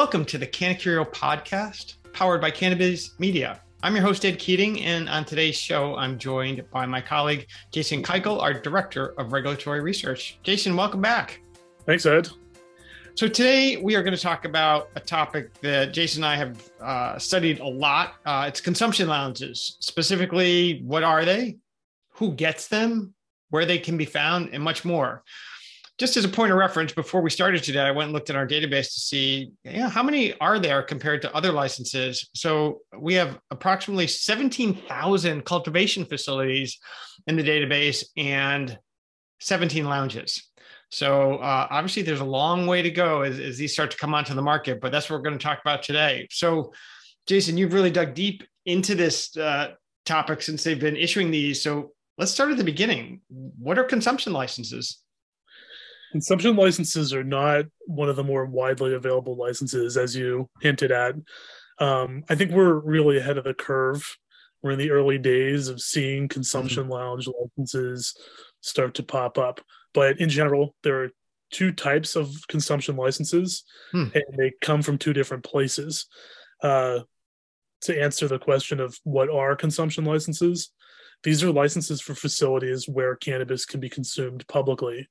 Welcome to the Canacurio podcast, powered by Cannabiz Media. I'm your host, Ed Keating, and on today's show, I'm joined by my colleague, Jason Keuchel, our Director of Regulatory Research. Jason, welcome back. Thanks, Ed. So, today we are going to talk about a topic that Jason and I have uh, studied a lot. Uh, it's consumption lounges. Specifically, what are they? Who gets them? Where they can be found, and much more just as a point of reference, before we started today, I went and looked at our database to see yeah, how many are there compared to other licenses. So we have approximately 17,000 cultivation facilities in the database and 17 lounges. So uh, obviously, there's a long way to go as, as these start to come onto the market, but that's what we're going to talk about today. So, Jason, you've really dug deep into this uh, topic since they've been issuing these. So let's start at the beginning. What are consumption licenses? Consumption licenses are not one of the more widely available licenses, as you hinted at. Um, I think we're really ahead of the curve. We're in the early days of seeing consumption mm-hmm. lounge licenses start to pop up. But in general, there are two types of consumption licenses, hmm. and they come from two different places. Uh, to answer the question of what are consumption licenses, these are licenses for facilities where cannabis can be consumed publicly.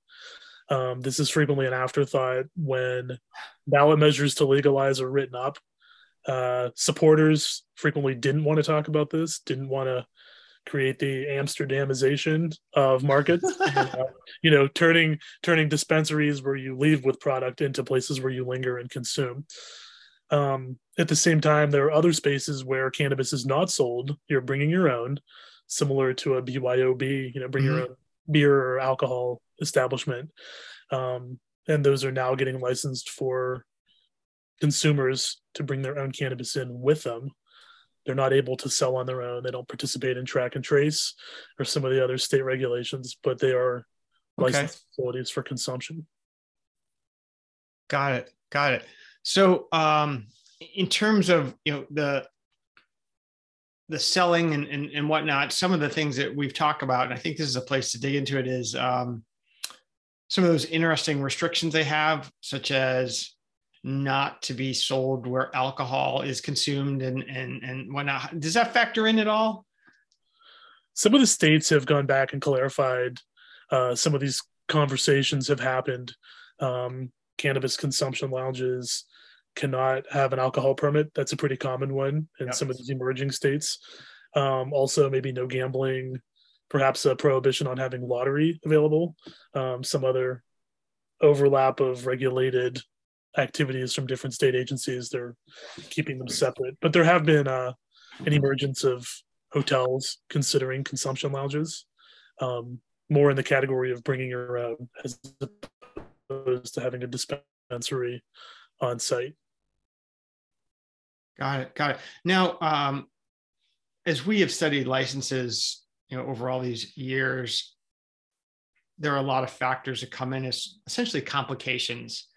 Um, this is frequently an afterthought when ballot measures to legalize are written up. Uh, supporters frequently didn't want to talk about this, didn't want to create the Amsterdamization of markets. uh, you know, turning turning dispensaries where you leave with product into places where you linger and consume. Um, at the same time, there are other spaces where cannabis is not sold. You're bringing your own, similar to a BYOB. You know, bring mm-hmm. your own beer or alcohol establishment. Um, and those are now getting licensed for consumers to bring their own cannabis in with them. They're not able to sell on their own. They don't participate in track and trace or some of the other state regulations, but they are licensed okay. facilities for consumption. Got it. Got it. So, um, in terms of you know the the selling and, and, and whatnot, some of the things that we've talked about, and I think this is a place to dig into it, is um, some of those interesting restrictions they have, such as not to be sold where alcohol is consumed and and and whatnot. Does that factor in at all? Some of the states have gone back and clarified. Uh, some of these conversations have happened. Um, cannabis consumption lounges cannot have an alcohol permit. That's a pretty common one in yep. some of these emerging states. Um, also, maybe no gambling, perhaps a prohibition on having lottery available, um, some other overlap of regulated activities from different state agencies. They're keeping them separate. But there have been uh, an emergence of hotels considering consumption lounges, um, more in the category of bringing your own as opposed to having a dispensary on site. Got it. Got it. Now, um, as we have studied licenses, you know, over all these years, there are a lot of factors that come in as essentially complications,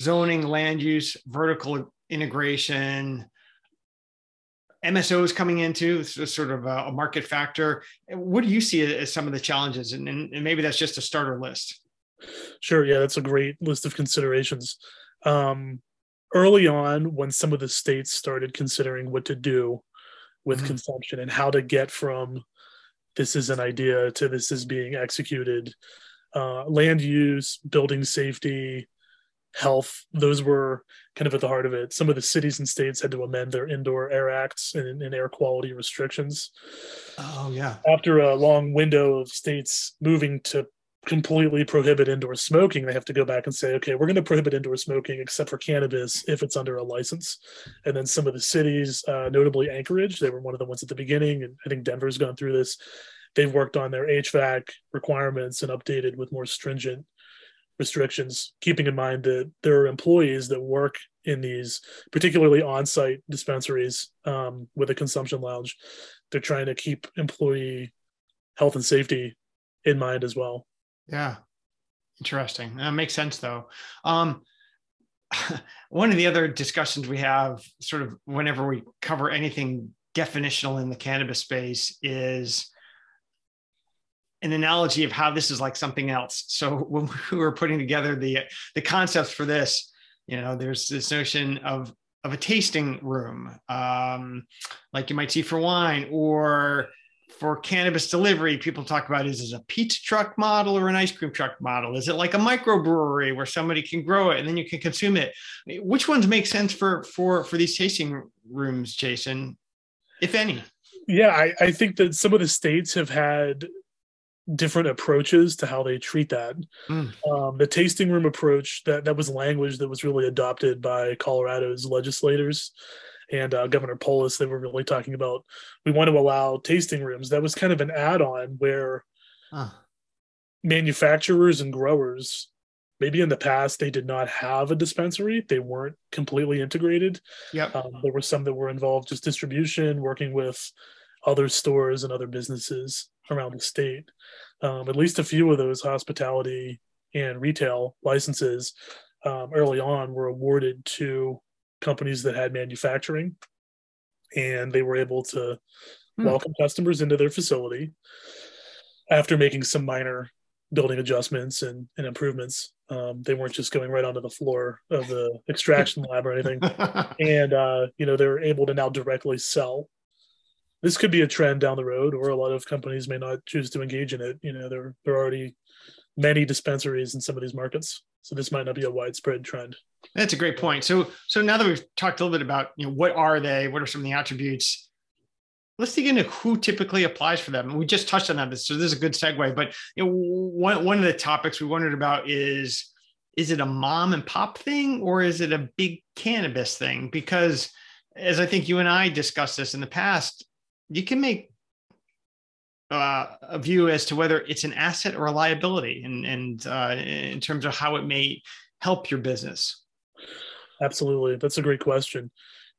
zoning, land use, vertical integration, MSOs coming into sort of a, market factor. What do you see as some of the challenges? And, and, maybe that's just a starter list. Sure. Yeah, that's a great list of considerations. Um, early on when some of the states started considering what to do with mm-hmm. consumption and how to get from this is an idea to this is being executed. Uh, land use building safety health those were kind of at the heart of it. Some of the cities and states had to amend their indoor air acts and, and air quality restrictions. Oh yeah. After a long window of states moving to completely prohibit indoor smoking, they have to go back and say, okay, we're going to prohibit indoor smoking except for cannabis if it's under a license. And then some of the cities, uh, notably Anchorage, they were one of the ones at the beginning, and I think Denver's gone through this. They've worked on their HVAC requirements and updated with more stringent restrictions, keeping in mind that there are employees that work in these, particularly on-site dispensaries um, with a consumption lounge. They're trying to keep employee health and safety in mind as well. Yeah. Interesting. That makes sense though. Um, one of the other discussions we have sort of whenever we cover anything definitional in the cannabis space is an analogy of how this is like something else. So when we were putting together the the concepts for this, you know, there's this notion of of a tasting room, um, like you might see for wine or for cannabis delivery, people talk about is it a pizza truck model or an ice cream truck model? Is it like a microbrewery where somebody can grow it and then you can consume it? Which ones make sense for for for these tasting rooms, Jason, if any? Yeah, I, I think that some of the states have had different approaches to how they treat that. Mm. Um, the tasting room approach that that was language that was really adopted by Colorado's legislators and uh, Governor Polis, they were really talking about we want to allow tasting rooms. That was kind of an add-on where huh. manufacturers and growers, maybe in the past, they did not have a dispensary. They weren't completely integrated. Yeah, um, there were some that were involved just distribution, working with other stores and other businesses around the state. Um, at least a few of those hospitality and retail licenses um, early on were awarded to companies that had manufacturing and they were able to hmm. welcome customers into their facility after making some minor building adjustments and, and improvements. Um, they weren't just going right onto the floor of the extraction lab or anything. And uh, you know they're able to now directly sell. This could be a trend down the road or a lot of companies may not choose to engage in it. You know there, there are already many dispensaries in some of these markets so this might not be a widespread trend. That's a great point. So so now that we've talked a little bit about you know what are they, what are some of the attributes, let's dig into who typically applies for them. We just touched on that, so this is a good segue. But you know, one one of the topics we wondered about is is it a mom and pop thing or is it a big cannabis thing? Because as I think you and I discussed this in the past, you can make uh, a view as to whether it's an asset or a liability, and and uh, in terms of how it may help your business. Absolutely, that's a great question.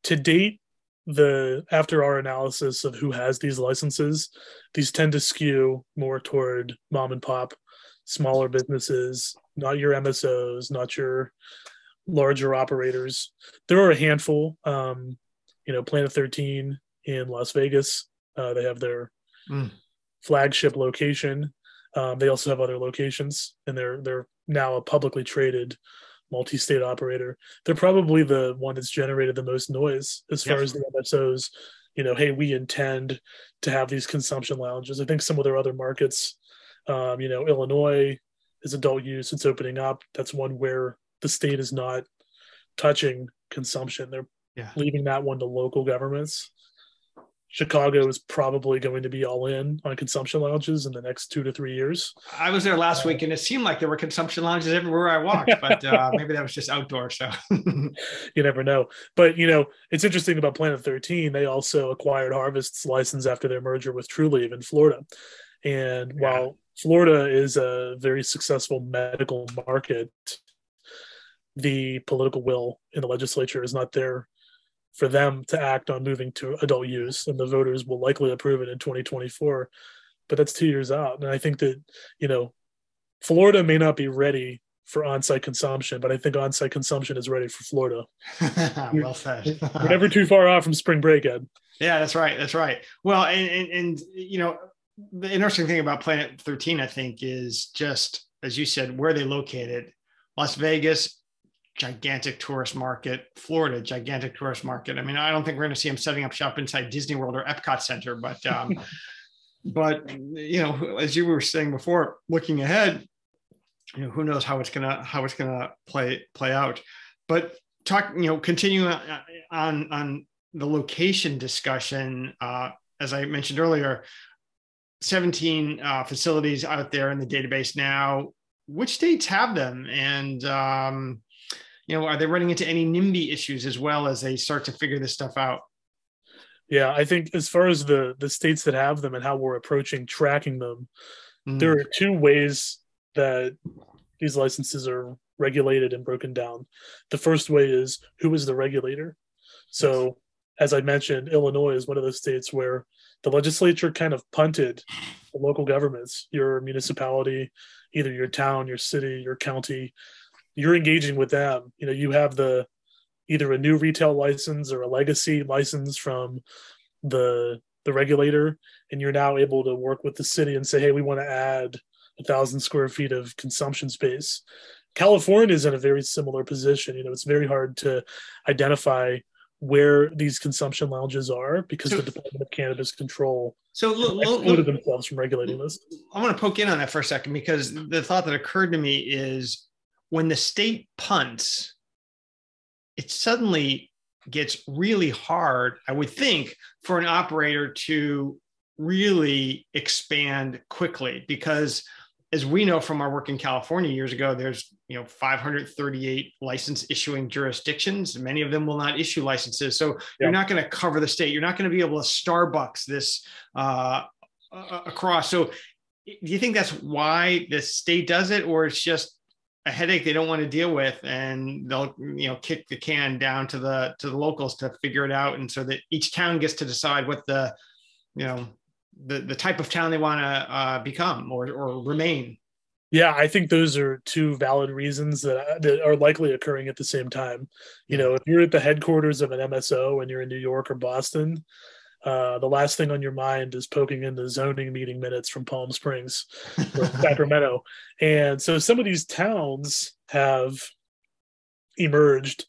To date, the after our analysis of who has these licenses, these tend to skew more toward mom and pop, smaller businesses, not your MSOs, not your larger operators. There are a handful. Um, you know, Planet 13 in Las Vegas. Uh, they have their mm flagship location. Um, they also have other locations, and they're they're now a publicly traded multi-state operator. They're probably the one that's generated the most noise as far as the MSOs. You know, hey, we intend to have these consumption lounges. I think some of their other markets, um, you know, Illinois is adult use. It's opening up. That's one where the state is not touching consumption. They're yeah. leaving that one to local governments. Chicago is probably going to be all in on consumption lounges in the next two to three years. I was there last week and it seemed like there were consumption lounges everywhere I walked, but uh, maybe that was just outdoor. So you never know. But you know, it's interesting about Planet 13. They also acquired Harvest's license after their merger with Trulieve in Florida. And yeah. while Florida is a very successful medical market, the political will in the legislature is not there for them to act on moving to adult use, and the voters will likely approve it in 2024. But that's two years out, and I think that you know, Florida may not be ready for on-site consumption, but I think on-site consumption is ready for Florida. well said. We're never too far off from spring break, Ed. Yeah, that's right. That's right. Well, and, and, and you know, the interesting thing about Planet 13, I think, is just as you said, where they located. Las Vegas, gigantic tourist market. Florida, gigantic tourist market. I mean, I don't think we're going to see them setting up shop inside Disney World or Epcot Center, but um, but you know, as you were saying before, looking ahead, you know, who knows how it's gonna how it's gonna play play out. But talk, you know, continue on on the location discussion. Uh, as I mentioned earlier, 17 uh, facilities out there in the database now. Which states have them? And um, you know, are they running into any NIMBY issues as well as they start to figure this stuff out? Yeah, I think as far as the the states that have them and how we're approaching tracking them, mm. there are two ways that these licenses are regulated and broken down. The first way is who is the regulator. So, as I mentioned, Illinois is one of those states where the legislature kind of punted the local governments, your municipality, either your town, your city, your county, you're engaging with them. You know, you have the either a new retail license or a legacy license from the the regulator, and you're now able to work with the city and say, hey, we want to add a thousand square feet of consumption space. California is in a very similar position. You know, it's very hard to identify where these consumption lounges are because so, the Department of Cannabis Control so excluded themselves from regulating this. I want to poke in on that for a second because the thought that occurred to me is when the state punts, it suddenly gets really hard, I would think, for an operator to really expand quickly because as we know from our work in California years ago, there's you know 538 license issuing jurisdictions. Many of them will not issue licenses, so yeah. you're not going to cover the state. You're not going to be able to Starbucks this uh, across. So, do you think that's why the state does it, or it's just a headache they don't want to deal with, and they'll you know kick the can down to the to the locals to figure it out, and so that each town gets to decide what the you know the, the type of town they want to uh, become or, or remain. Yeah, I think those are two valid reasons that, that are likely occurring at the same time. You know, if you're at the headquarters of an MSO and you're in New York or Boston, uh, the last thing on your mind is poking in the zoning meeting minutes from Palm Springs or Sacramento. And so some of these towns have emerged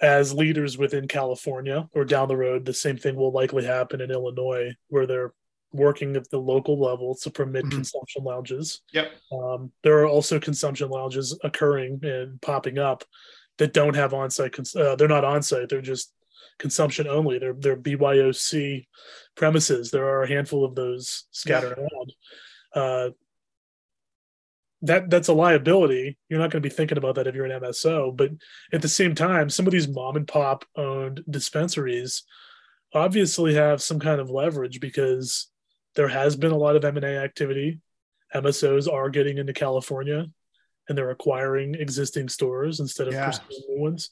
as leaders within California or down the road, the same thing will likely happen in Illinois, where they're working at the local level to permit mm-hmm. consumption lounges. Yep. Um, there are also consumption lounges occurring and popping up that don't have on-site. Cons- uh, they're not on-site. They're just consumption only. They're they're BYOC premises. There are a handful of those scattered yeah. around. Uh, that that's a liability. You're not going to be thinking about that if you're an MSO. But at the same time, some of these mom and pop owned dispensaries obviously have some kind of leverage because there has been a lot of M&A activity. MSOs are getting into California and they're acquiring existing stores instead of yeah. pursuing new ones.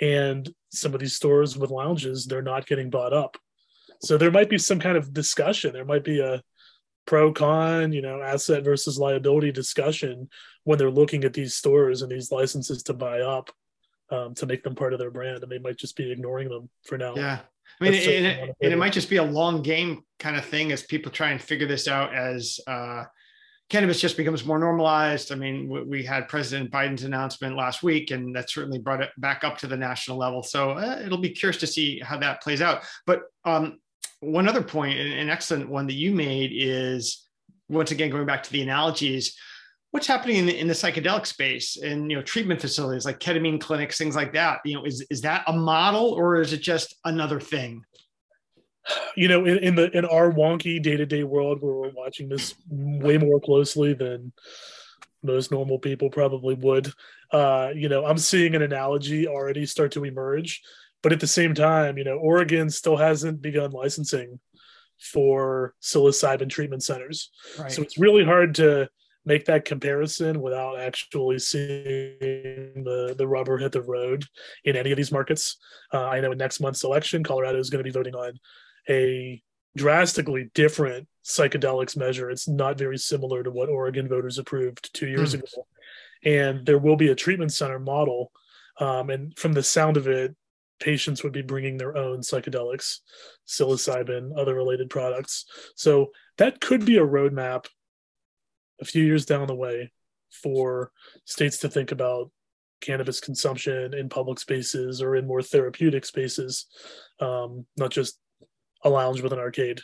And some of these stores with lounges, they're not getting bought up. So there might be some kind of discussion. There might be a pro con, you know, asset versus liability discussion when they're looking at these stores and these licenses to buy up um, to make them part of their brand, and they might just be ignoring them for now. Yeah. I mean, and, it, and it might just be a long game kind of thing as people try and figure this out as uh, cannabis just becomes more normalized. I mean, we had President Biden's announcement last week, and that certainly brought it back up to the national level. So uh, it'll be curious to see how that plays out. But um, one other point, an excellent one that you made is once again going back to the analogies. What's happening in the, in the psychedelic space and you know treatment facilities like ketamine clinics, things like that? You know, is is that a model or is it just another thing? You know, in, in the in our wonky day to day world where we're watching this way more closely than most normal people probably would. Uh, you know, I'm seeing an analogy already start to emerge but at the same time, you know, Oregon still hasn't begun licensing for psilocybin treatment centers. Right. So it's really hard to make that comparison without actually seeing the, the rubber hit the road in any of these markets. Uh, I know in next month's election, Colorado is going to be voting on a drastically different psychedelics measure. It's not very similar to what Oregon voters approved two years mm. ago. And there will be a treatment center model. Um, and from the sound of it, patients would be bringing their own psychedelics, psilocybin, other related products. So that could be a roadmap a few years down the way for states to think about cannabis consumption in public spaces or in more therapeutic spaces, um, not just a lounge with an arcade.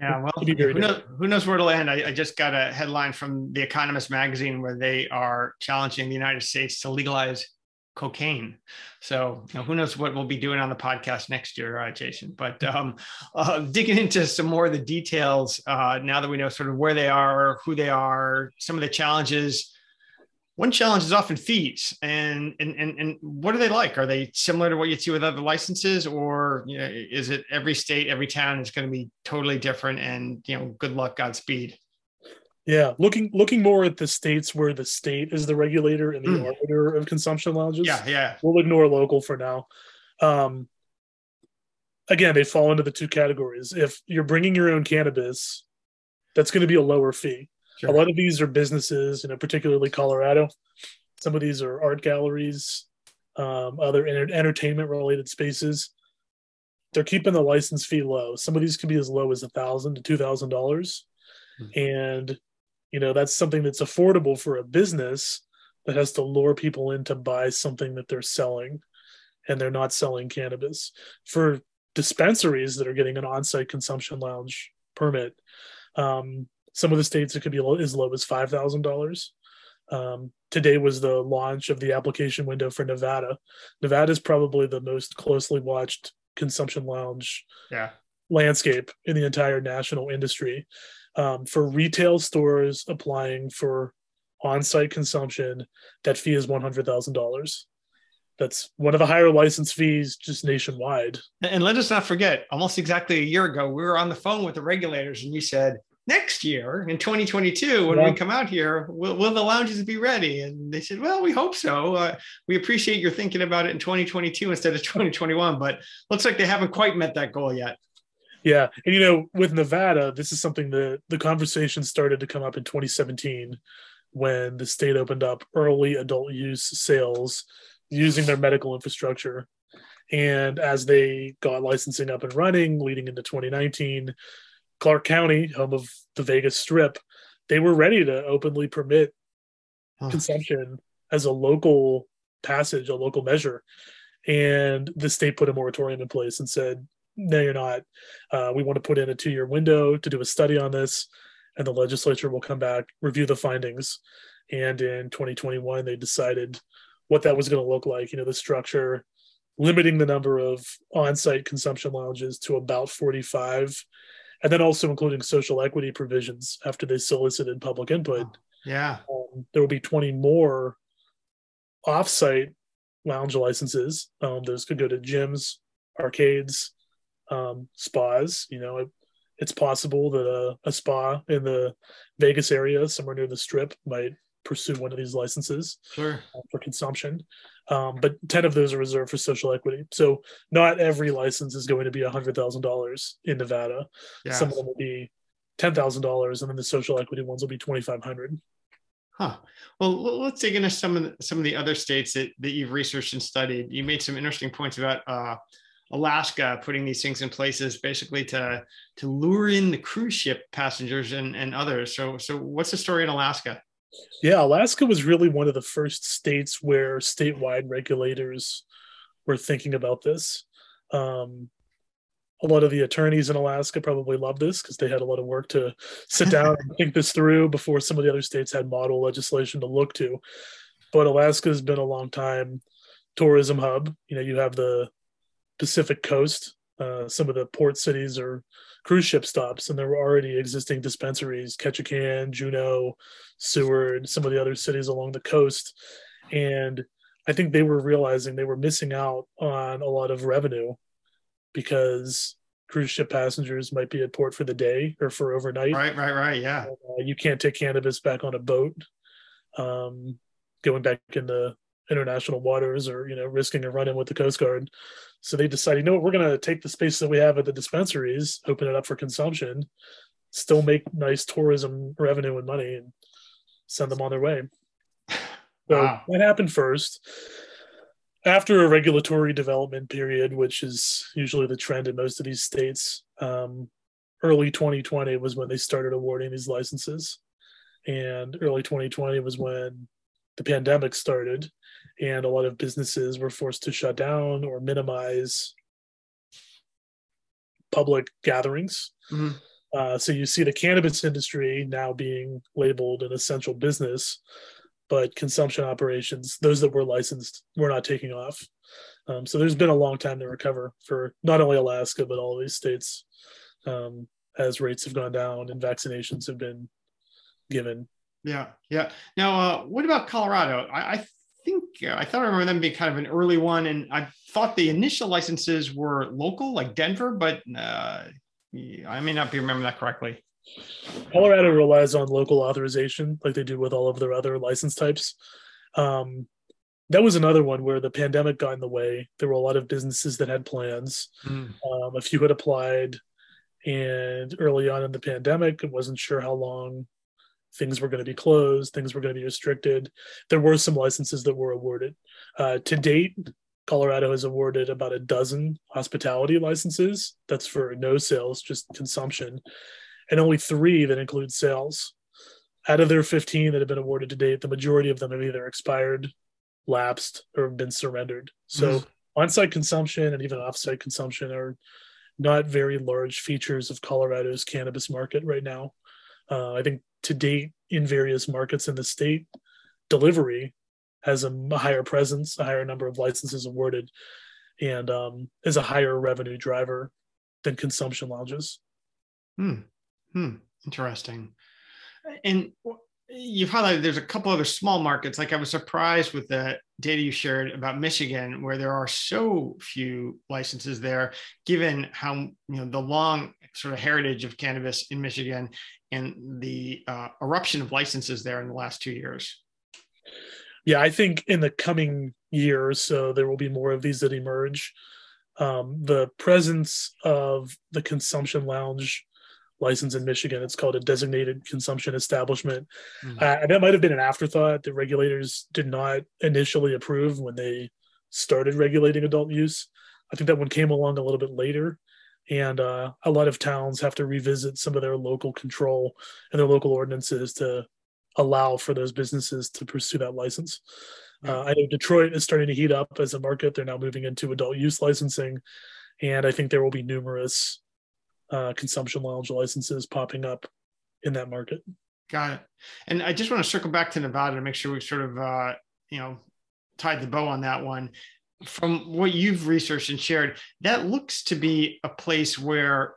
Yeah, well, who knows, who knows, where it'll end? I, I, just got a headline from The Economist magazine where they are challenging the United States to legalize cocaine. So you know, who knows what we'll be doing on the podcast next year, uh, Jason. But um, uh, digging into some more of the details uh, now that we know sort of where they are, who they are, some of the challenges. One challenge is often fees, and and and, and what are they like? Are they similar to what you see with other licenses, or you know, is it every state, every town is going to be totally different? And you know, good luck, Godspeed. Yeah, looking looking more at the states where the state is the regulator and the mm. arbiter of consumption lounges. Yeah, yeah. We'll ignore local for now. Um, again, they fall into the two categories. If you're bringing your own cannabis, that's going to be a lower fee. Sure. A lot of these are businesses, you know, particularly Colorado. Some of these are art galleries, um, other entertainment related spaces. They're keeping the license fee low. Some of these can be as low as a thousand to two thousand dollars, hmm. and you know that's something that's affordable for a business that has to lure people in to buy something that they're selling and they're not selling cannabis. For dispensaries that are getting an on-site consumption lounge permit, um, some of the states it could be as low as five thousand um, dollars. Today was the launch of the application window for Nevada. Nevada is probably the most closely watched consumption lounge yeah. landscape in the entire national industry. Um, for retail stores applying for on-site consumption, that fee is one hundred thousand dollars. That's one of the higher license fees just nationwide. And let us not forget, almost exactly a year ago, we were on the phone with the regulators, and you said next year in 2022 when yeah. we come out here will, will, the lounges be ready and they said well we hope so uh, we appreciate your thinking about it in 2022 instead of 2021 but looks like they haven't quite met that goal yet yeah and you know with nevada this is something that the conversation started to come up in 2017 when the state opened up early adult use sales using their medical infrastructure. And as they got licensing up and running leading into 2019, Clark County, home of the Vegas Strip, they were ready to openly permit huh. consumption as a local passage, a local measure. And the state put a moratorium in place and said, no, you're not. Uh, we want to put in a two year window to do a study on this and the legislature will come back, review the findings. And in 2021, they decided what that was going to look like, you know, the structure, limiting the number of on site consumption lounges to about 45, and then also including social equity provisions after they solicited public input. Yeah. Um, there will be 20 more offsite lounge licenses. Um, those could go to gyms, arcades, um, spas. You know, it's possible that a, a, spa in the Vegas area, somewhere near the strip, might pursue one of these licenses sure. uh, for consumption. Um, but 10 of those are reserved for social equity. So not every license is going to be $100,000 in Nevada. Yes. Some of them will be $10,000 and then the social equity ones will be 2,500. Huh. Well, let's dig into some of the, some of the other states that, that you've researched and studied. You made some interesting points about uh, Alaska putting these things in places basically to to lure in the cruise ship passengers and, and others. So so what's the story in Alaska? Yeah, Alaska was really one of the first states where statewide regulators were thinking about this. Um, a lot of the attorneys in Alaska probably love this because they had a lot of work to sit down and think this through before some of the other states had model legislation to look to. But Alaska has been a long time tourism hub. You know, you have the Pacific coast. Uh, some of the port cities or cruise ship stops, and there were already existing dispensaries: Ketchikan, Juneau, Seward, some of the other cities along the coast. And I think they were realizing they were missing out on a lot of revenue because cruise ship passengers might be at port for the day or for overnight. Right, right, right. Yeah. Uh, you can't take cannabis back on a boat. Um, going back into international waters or you know risking a run-in with the coast guard. So they decided you know what we're going to take the space that we have at the dispensaries open it up for consumption still make nice tourism revenue and money and send them on their way. So wow. that happened first after a regulatory development period which is usually the trend in most of these states um, early 2020 was when they started awarding these licenses. And early 2020 was when the pandemic started and a lot of businesses were forced to shut down or minimize public gatherings. Mm-hmm. Uh, so you see the cannabis industry now being labeled an essential business, but consumption operations, those that were licensed, were not taking off. Um, so there's been a long time to recover for not only Alaska but all these states, um, as rates have gone down and vaccinations have been given. Yeah, yeah. Now, uh, what about Colorado? I, I think uh, I thought I remember them being kind of an early one, and I thought the initial licenses were local, like Denver, but uh, I may not be remembering that correctly. Colorado relies on local authorization, like they do with all of their other license types. Um, that was another one where the pandemic got in the way. There were a lot of businesses that had plans. Mm. Um, a few had applied, and early on in the pandemic, it wasn't sure how long things were going to be closed, things were going to be restricted. There were some licenses that were awarded. Uh, to date, Colorado has awarded about a dozen hospitality licenses. That's for no sales, just consumption, and only three that include sales. out of their 15 that have been awarded to date, the majority of them have either expired, lapsed, or been surrendered. So mm. on-site consumption and even off-site consumption are not very large features of Colorado's cannabis market right now. Uh, I think to date in various markets in the state, delivery has a higher presence, a higher number of licenses awarded, and um, is a higher revenue driver than consumption lounges. Hmm. Hmm. Interesting. And you've highlighted there's a couple other small markets. Like I was surprised with the data you shared about Michigan, where there are so few licenses there, given how you know the long sort of heritage of cannabis in Michigan and the uh, eruption of licenses there in the last two years. Yeah, I think in the coming years, so there will be more of these that emerge. Um, the presence of the consumption lounge license in Michigan. It's called a designated consumption establishment. Mm-hmm. Uh, that might have been an afterthought that regulators did not initially approve when they started regulating adult use. I think that one came along a little bit later. And uh, a lot of towns have to revisit some of their local control and their local ordinances to allow for those businesses to pursue that license. Uh, I know Detroit is starting to heat up as a market. They're now moving into adult use licensing. And I think there will be numerous uh, consumption lounge licenses popping up in that market. Got it. And I just want to circle back to Nevada to make sure we sort of, uh, you know, tied the bow on that one. From what you've researched and shared, that looks to be a place where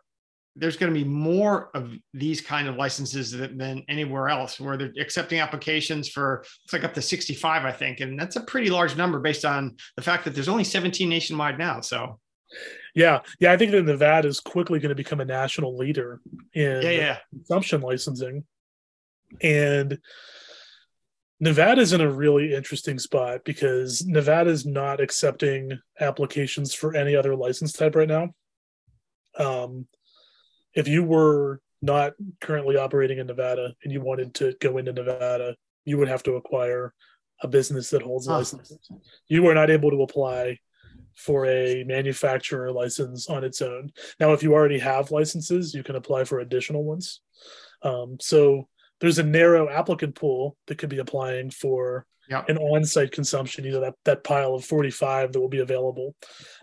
there's going to be more of these kind of licenses than, anywhere else where they're accepting applications for it's like up to 65 i think and that's a pretty large number based on the fact that there's only 17 nationwide now so yeah, yeah, I think that Nevada is quickly going to become a national leader in yeah, yeah. consumption licensing, and Nevada is in a really interesting spot because Nevada is not accepting applications for any other license type right now. Um, if you were not currently operating in Nevada and you wanted to go into Nevada, you would have to acquire a business that holds licenses. You are not able to apply for a manufacturer license on its own. Now, if you already have licenses, you can apply for additional ones. Um, so there's a narrow applicant pool that could be applying for yep. an on-site consumption, you know, that, that pile of 45 that will be available.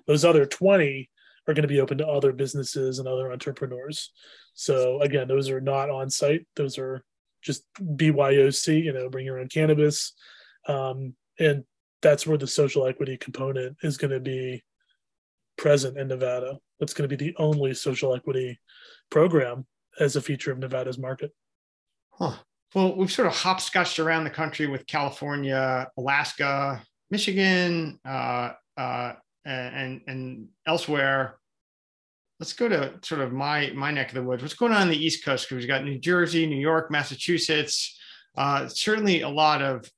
Those other 20 are going to be open to other businesses and other entrepreneurs. So again, those are not on-site. Those are just BYOC, you know, bring your own cannabis. Um, and that's where the social equity component is going to be present in Nevada. That's going to be the only social equity program as a feature of Nevada's market. Huh. Well, we've sort of hopscotched around the country with California, Alaska, Michigan, uh, uh, and and elsewhere. Let's go to sort of my my neck of the woods. What's going on in the East Coast? Because we've got New Jersey, New York, Massachusetts. Uh, certainly a lot of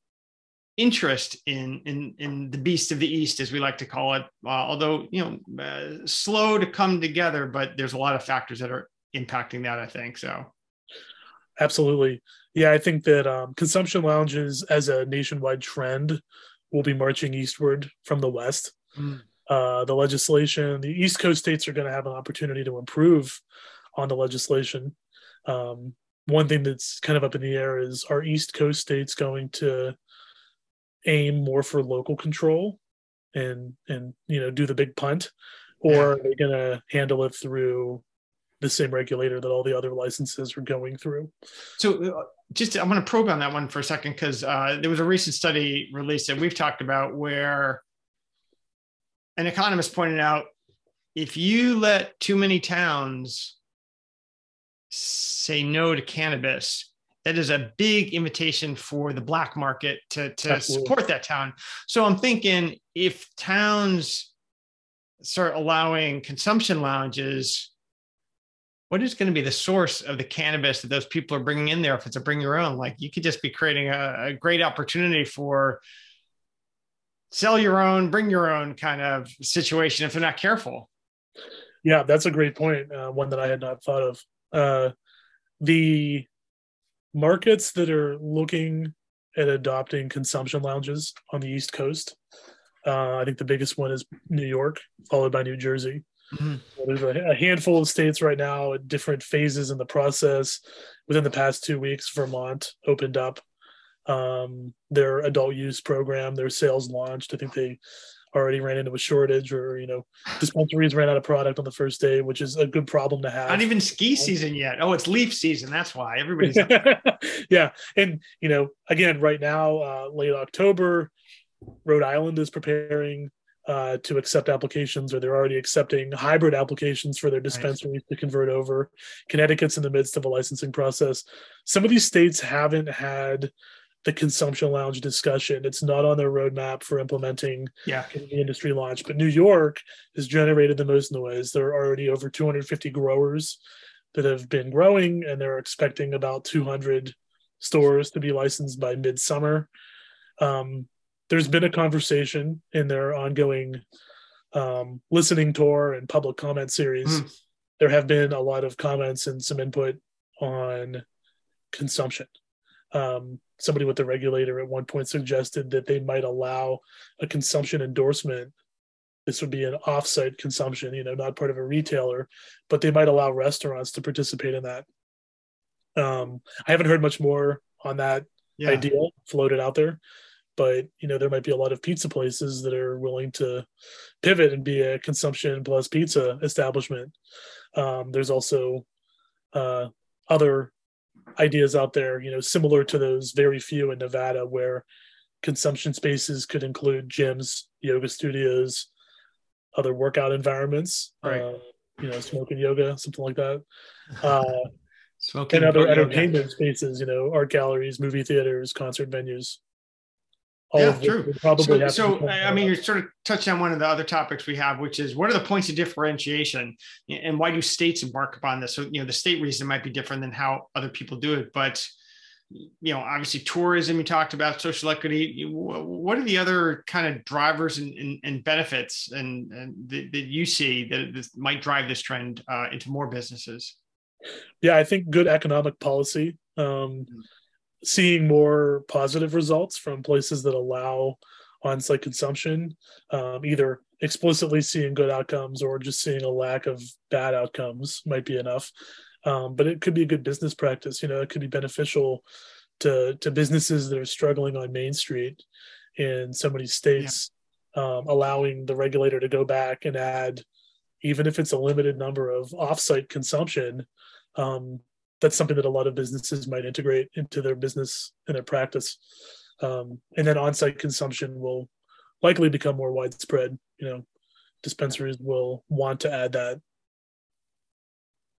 interest in in in the beast of the east as we like to call it. Uh, although you know uh, slow to come together but there's a lot of factors that are impacting that i think so. Absolutely. Yeah i think that um, consumption lounges as a nationwide trend will be marching eastward from the west. Mm. uh, the legislation the east coast states are going to have an opportunity to improve on the legislation. Um, one thing that's kind of up in the air is are east coast states going to aim more for local control and and you know do the big punt or are they going to handle it through the same regulator that all the other licenses are going through? So uh, just i'm going to probe on that one for a second because uh, there was a recent study released that we've talked about where an economist pointed out if you let too many towns say no to cannabis that is a big invitation for the black market to, to support that town. So I'm thinking if towns start allowing consumption lounges, what is going to be the source of the cannabis that those people are bringing in there? If it's a bring your own, like you could just be creating a, a great opportunity for sell your own, bring your own kind of situation if they're not careful. Yeah, that's a great point. Uh, one that I had not thought of. Uh, the markets that are looking at adopting consumption lounges on the East Coast. Uh, I think the biggest one is New York, followed by New Jersey. Mm-hmm. there's a, a, handful of states right now at different phases in the process. Within the past two weeks, Vermont opened up um, their adult use program. Their sales launched. I think they already ran into a shortage or you know dispensaries ran out of product on the first day which is a good problem to have. Not even ski season yet. Oh it's leaf season that's why. Everybody's yeah and you know again right now uh, late october rhode island is preparing uh, to accept applications or they're already accepting hybrid applications for their dispensaries nice. to convert over. Connecticut's in the midst of a licensing process. Some of these states haven't had the consumption lounge discussion. It's not on their roadmap for implementing yeah. the industry launch. But New York has generated the most noise. There are already over 250 growers that have been growing, and they're expecting about 200 stores to be licensed by midsummer. Um, there's been a conversation in their ongoing um, listening tour and public comment series. Mm. There have been a lot of comments and some input on consumption. Um, somebody with the regulator at one point suggested that they might allow a consumption endorsement. This would be an offsite consumption, you know, not part of a retailer, but they might allow restaurants to participate in that. Um, I haven't heard much more on that yeah. idea floated out there, but you know, there might be a lot of pizza places that are willing to pivot and be a consumption plus pizza establishment. Um, there's also uh, other ideas out there, you know, similar to those very few in Nevada where consumption spaces could include gyms, yoga studios, other workout environments, right. uh, you know, smoking yoga, something like that. Uh, smoking and other entertainment yoga. spaces, you know, art galleries, movie theaters, concert venues yeah, true. Probably so, so I mean, you're sort of touched on one of the other topics we have, which is what are the points of differentiation, and why do states embark upon this? So, you know, the state reason might be different than how other people do it, but you know, obviously tourism. You talked about social equity. What are the other kind of drivers and, and, and benefits and, and that, that, you see that might drive this trend uh, into more businesses? Yeah, I think good economic policy. Um, mm-hmm seeing more positive results from places that allow on-site consumption, um, either explicitly seeing good outcomes or just seeing a lack of bad outcomes might be enough. Um, but it could be a good business practice. You know, it could be beneficial to to businesses that are struggling on Main Street in so many states, yeah. um, allowing the regulator to go back and add, even if it's a limited number of offsite consumption, um, that's something that a lot of businesses might integrate into their business and their practice. Um, and then on-site consumption will likely become more widespread. You know, dispensaries will want to add that.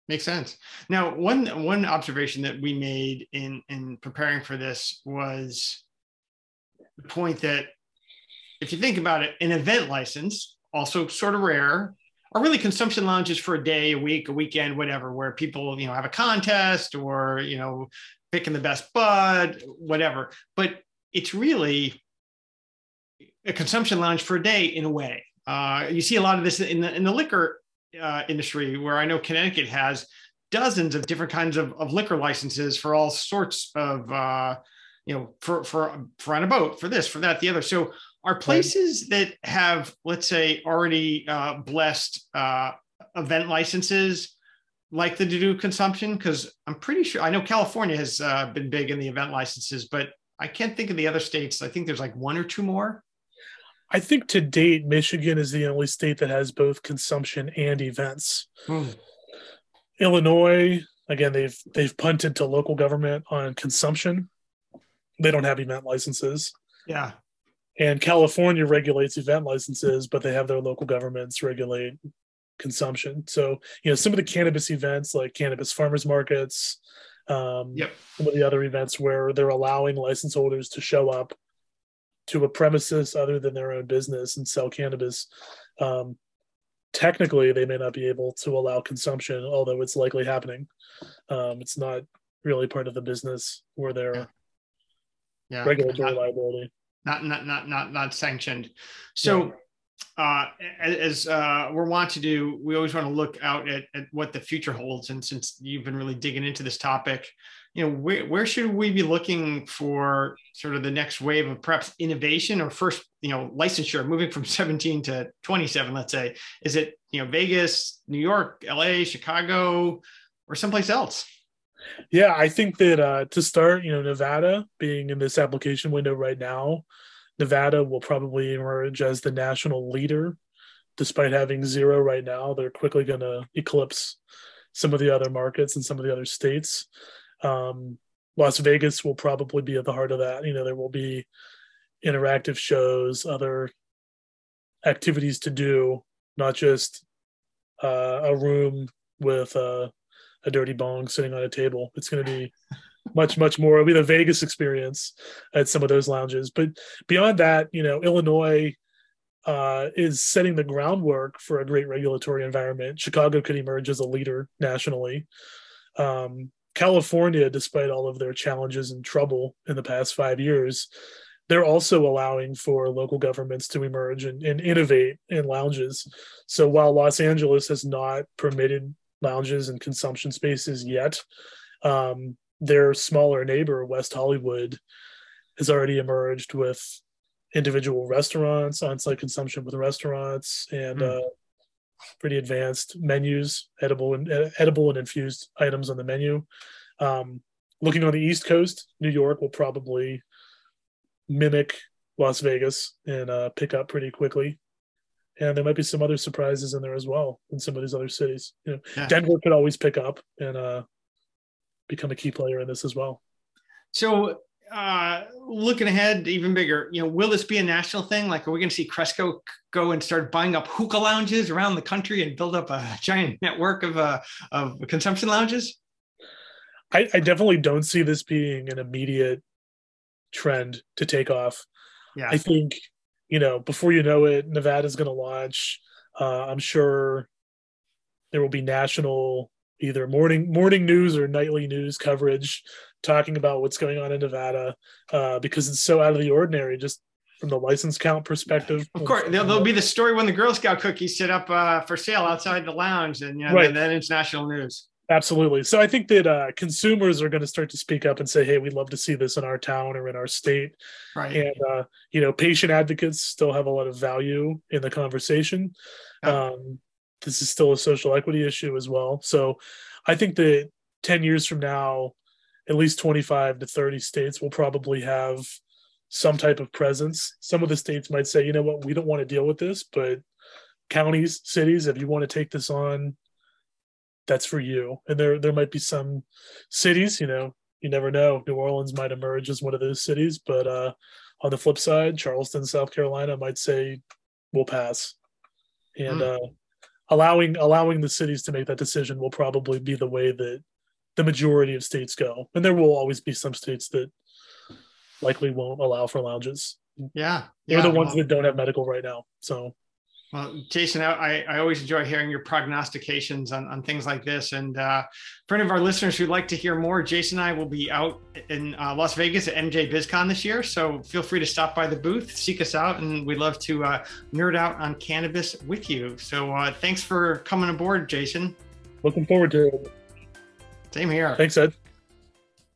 Makes sense. Now, one one observation that we made in in preparing for this was the point that if you think about it, an event license, also sort of rare, are really consumption lounges for a day, a week, a weekend, whatever, where people, you know, have a contest or, you know, picking the best bud, whatever. But it's really a consumption lounge for a day in a way. Uh, you see a lot of this in the, in the liquor uh, industry, where I know Connecticut has dozens of different kinds of, of liquor licenses for all sorts of, uh, you know, for for for on a boat, for this, for that, the other. So are places that have, let's say, already uh, blessed uh, event licenses like the to do consumption? Because I'm pretty sure I know California has uh, been big in the event licenses, but I can't think of the other states. I think there's like one or two more. I think to date, Michigan is the only state that has both consumption and events. Hmm. Illinois, again, they've they've punted to local government on consumption. They don't have event licenses. Yeah and California regulates event licenses, but they have their local governments regulate consumption. So, you know, some of the cannabis events like cannabis farmers markets, um, yep. some of the other events where they're allowing license holders to show up to a premises other than their own business and sell cannabis. Um, technically, they may not be able to allow consumption, although it's likely happening. Um, it's not really part of the business or their yeah. Yeah. regulatory liability not not not not not sanctioned. So. Uh, as uh, we're want to do, we always want to look out at, at what the future holds. And since you've been really digging into this topic, you know, where, where should we be looking for sort of the next wave of perhaps innovation or first, you know, licensure moving from 17 to 27, let's say? Is it, you know, Vegas, New York, LA, Chicago, or someplace else? Yeah, I think that uh, to start, you know, Nevada being in this application window right now, Nevada will probably emerge as the national leader. Despite having zero right now, they're quickly going to eclipse some of the other markets and some of the other states. Um, Las Vegas will probably be at the heart of that. You know, there will be interactive shows, other activities to do, not just uh, a room with uh, a dirty bong sitting on a table. It's going to be much, much more. It'll be the Vegas experience at some of those lounges. But beyond that, you know, Illinois uh, is setting the groundwork for a great regulatory environment. Chicago could emerge as a leader nationally. Um, California, despite all of their challenges and trouble in the past five years, they're also allowing for local governments to emerge and, and innovate in lounges. So while Los Angeles has not permitted lounges and consumption spaces yet, um, their smaller neighbor, West Hollywood, has already emerged with individual restaurants, on-site consumption with restaurants, and mm. uh, pretty advanced menus, edible and edible and infused items on the menu. Um, looking on the East Coast, New York will probably mimic Las Vegas and uh, pick up pretty quickly. And there might be some other surprises in there as well in some of these other cities. You know, yeah. Denver could always pick up and uh, become a key player in this as well. So, uh, looking ahead, even bigger, you know, will this be a national thing? Like, are we going to see Cresco go and start buying up hookah lounges around the country and build up a giant network of uh, of consumption lounges? I, I definitely don't see this being an immediate trend to take off. Yeah. I think, you know, before you know it, Nevada's going to launch. Uh, I'm sure there will be national either morning morning news or nightly news coverage talking about what's going on in Nevada uh, because it's so out of the ordinary just from the license count perspective. Of course, there'll, there'll be the story when the Girl Scout cookies sit up uh, for sale outside the lounge, and you know, right. then, then it's national news. Absolutely. So I think that uh, consumers are going to start to speak up and say, "Hey, we'd love to see this in our town or in our state." Right. And uh, you know, patient advocates still have a lot of value in the conversation. Yeah. Um, this is still a social equity issue as well. So I think that ten years from now, at least twenty-five to thirty states will probably have some type of presence. Some of the states might say, "You know what? We don't want to deal with this," but counties, cities, if you want to take this on that's for you. And there there might be some cities, you know, you never know. New Orleans might emerge as one of those cities, but uh, on the flip side, Charleston, South Carolina might say we'll pass. And mm. uh, allowing allowing the cities to make that decision will probably be the way that the majority of states go. And there will always be some states that likely won't allow for lounges. Yeah. They're the ones well, that don't have medical right now. So well, Jason, I, I always enjoy hearing your prognostications on, on things like this. And uh, for any of our listeners who'd like to hear more, Jason and I will be out in uh, Las Vegas at MJ BizCon this year. So feel free to stop by the booth, seek us out, and we'd love to uh, nerd out on cannabis with you. So uh, thanks for coming aboard, Jason. Looking forward to it. Same here. Thanks, Ed.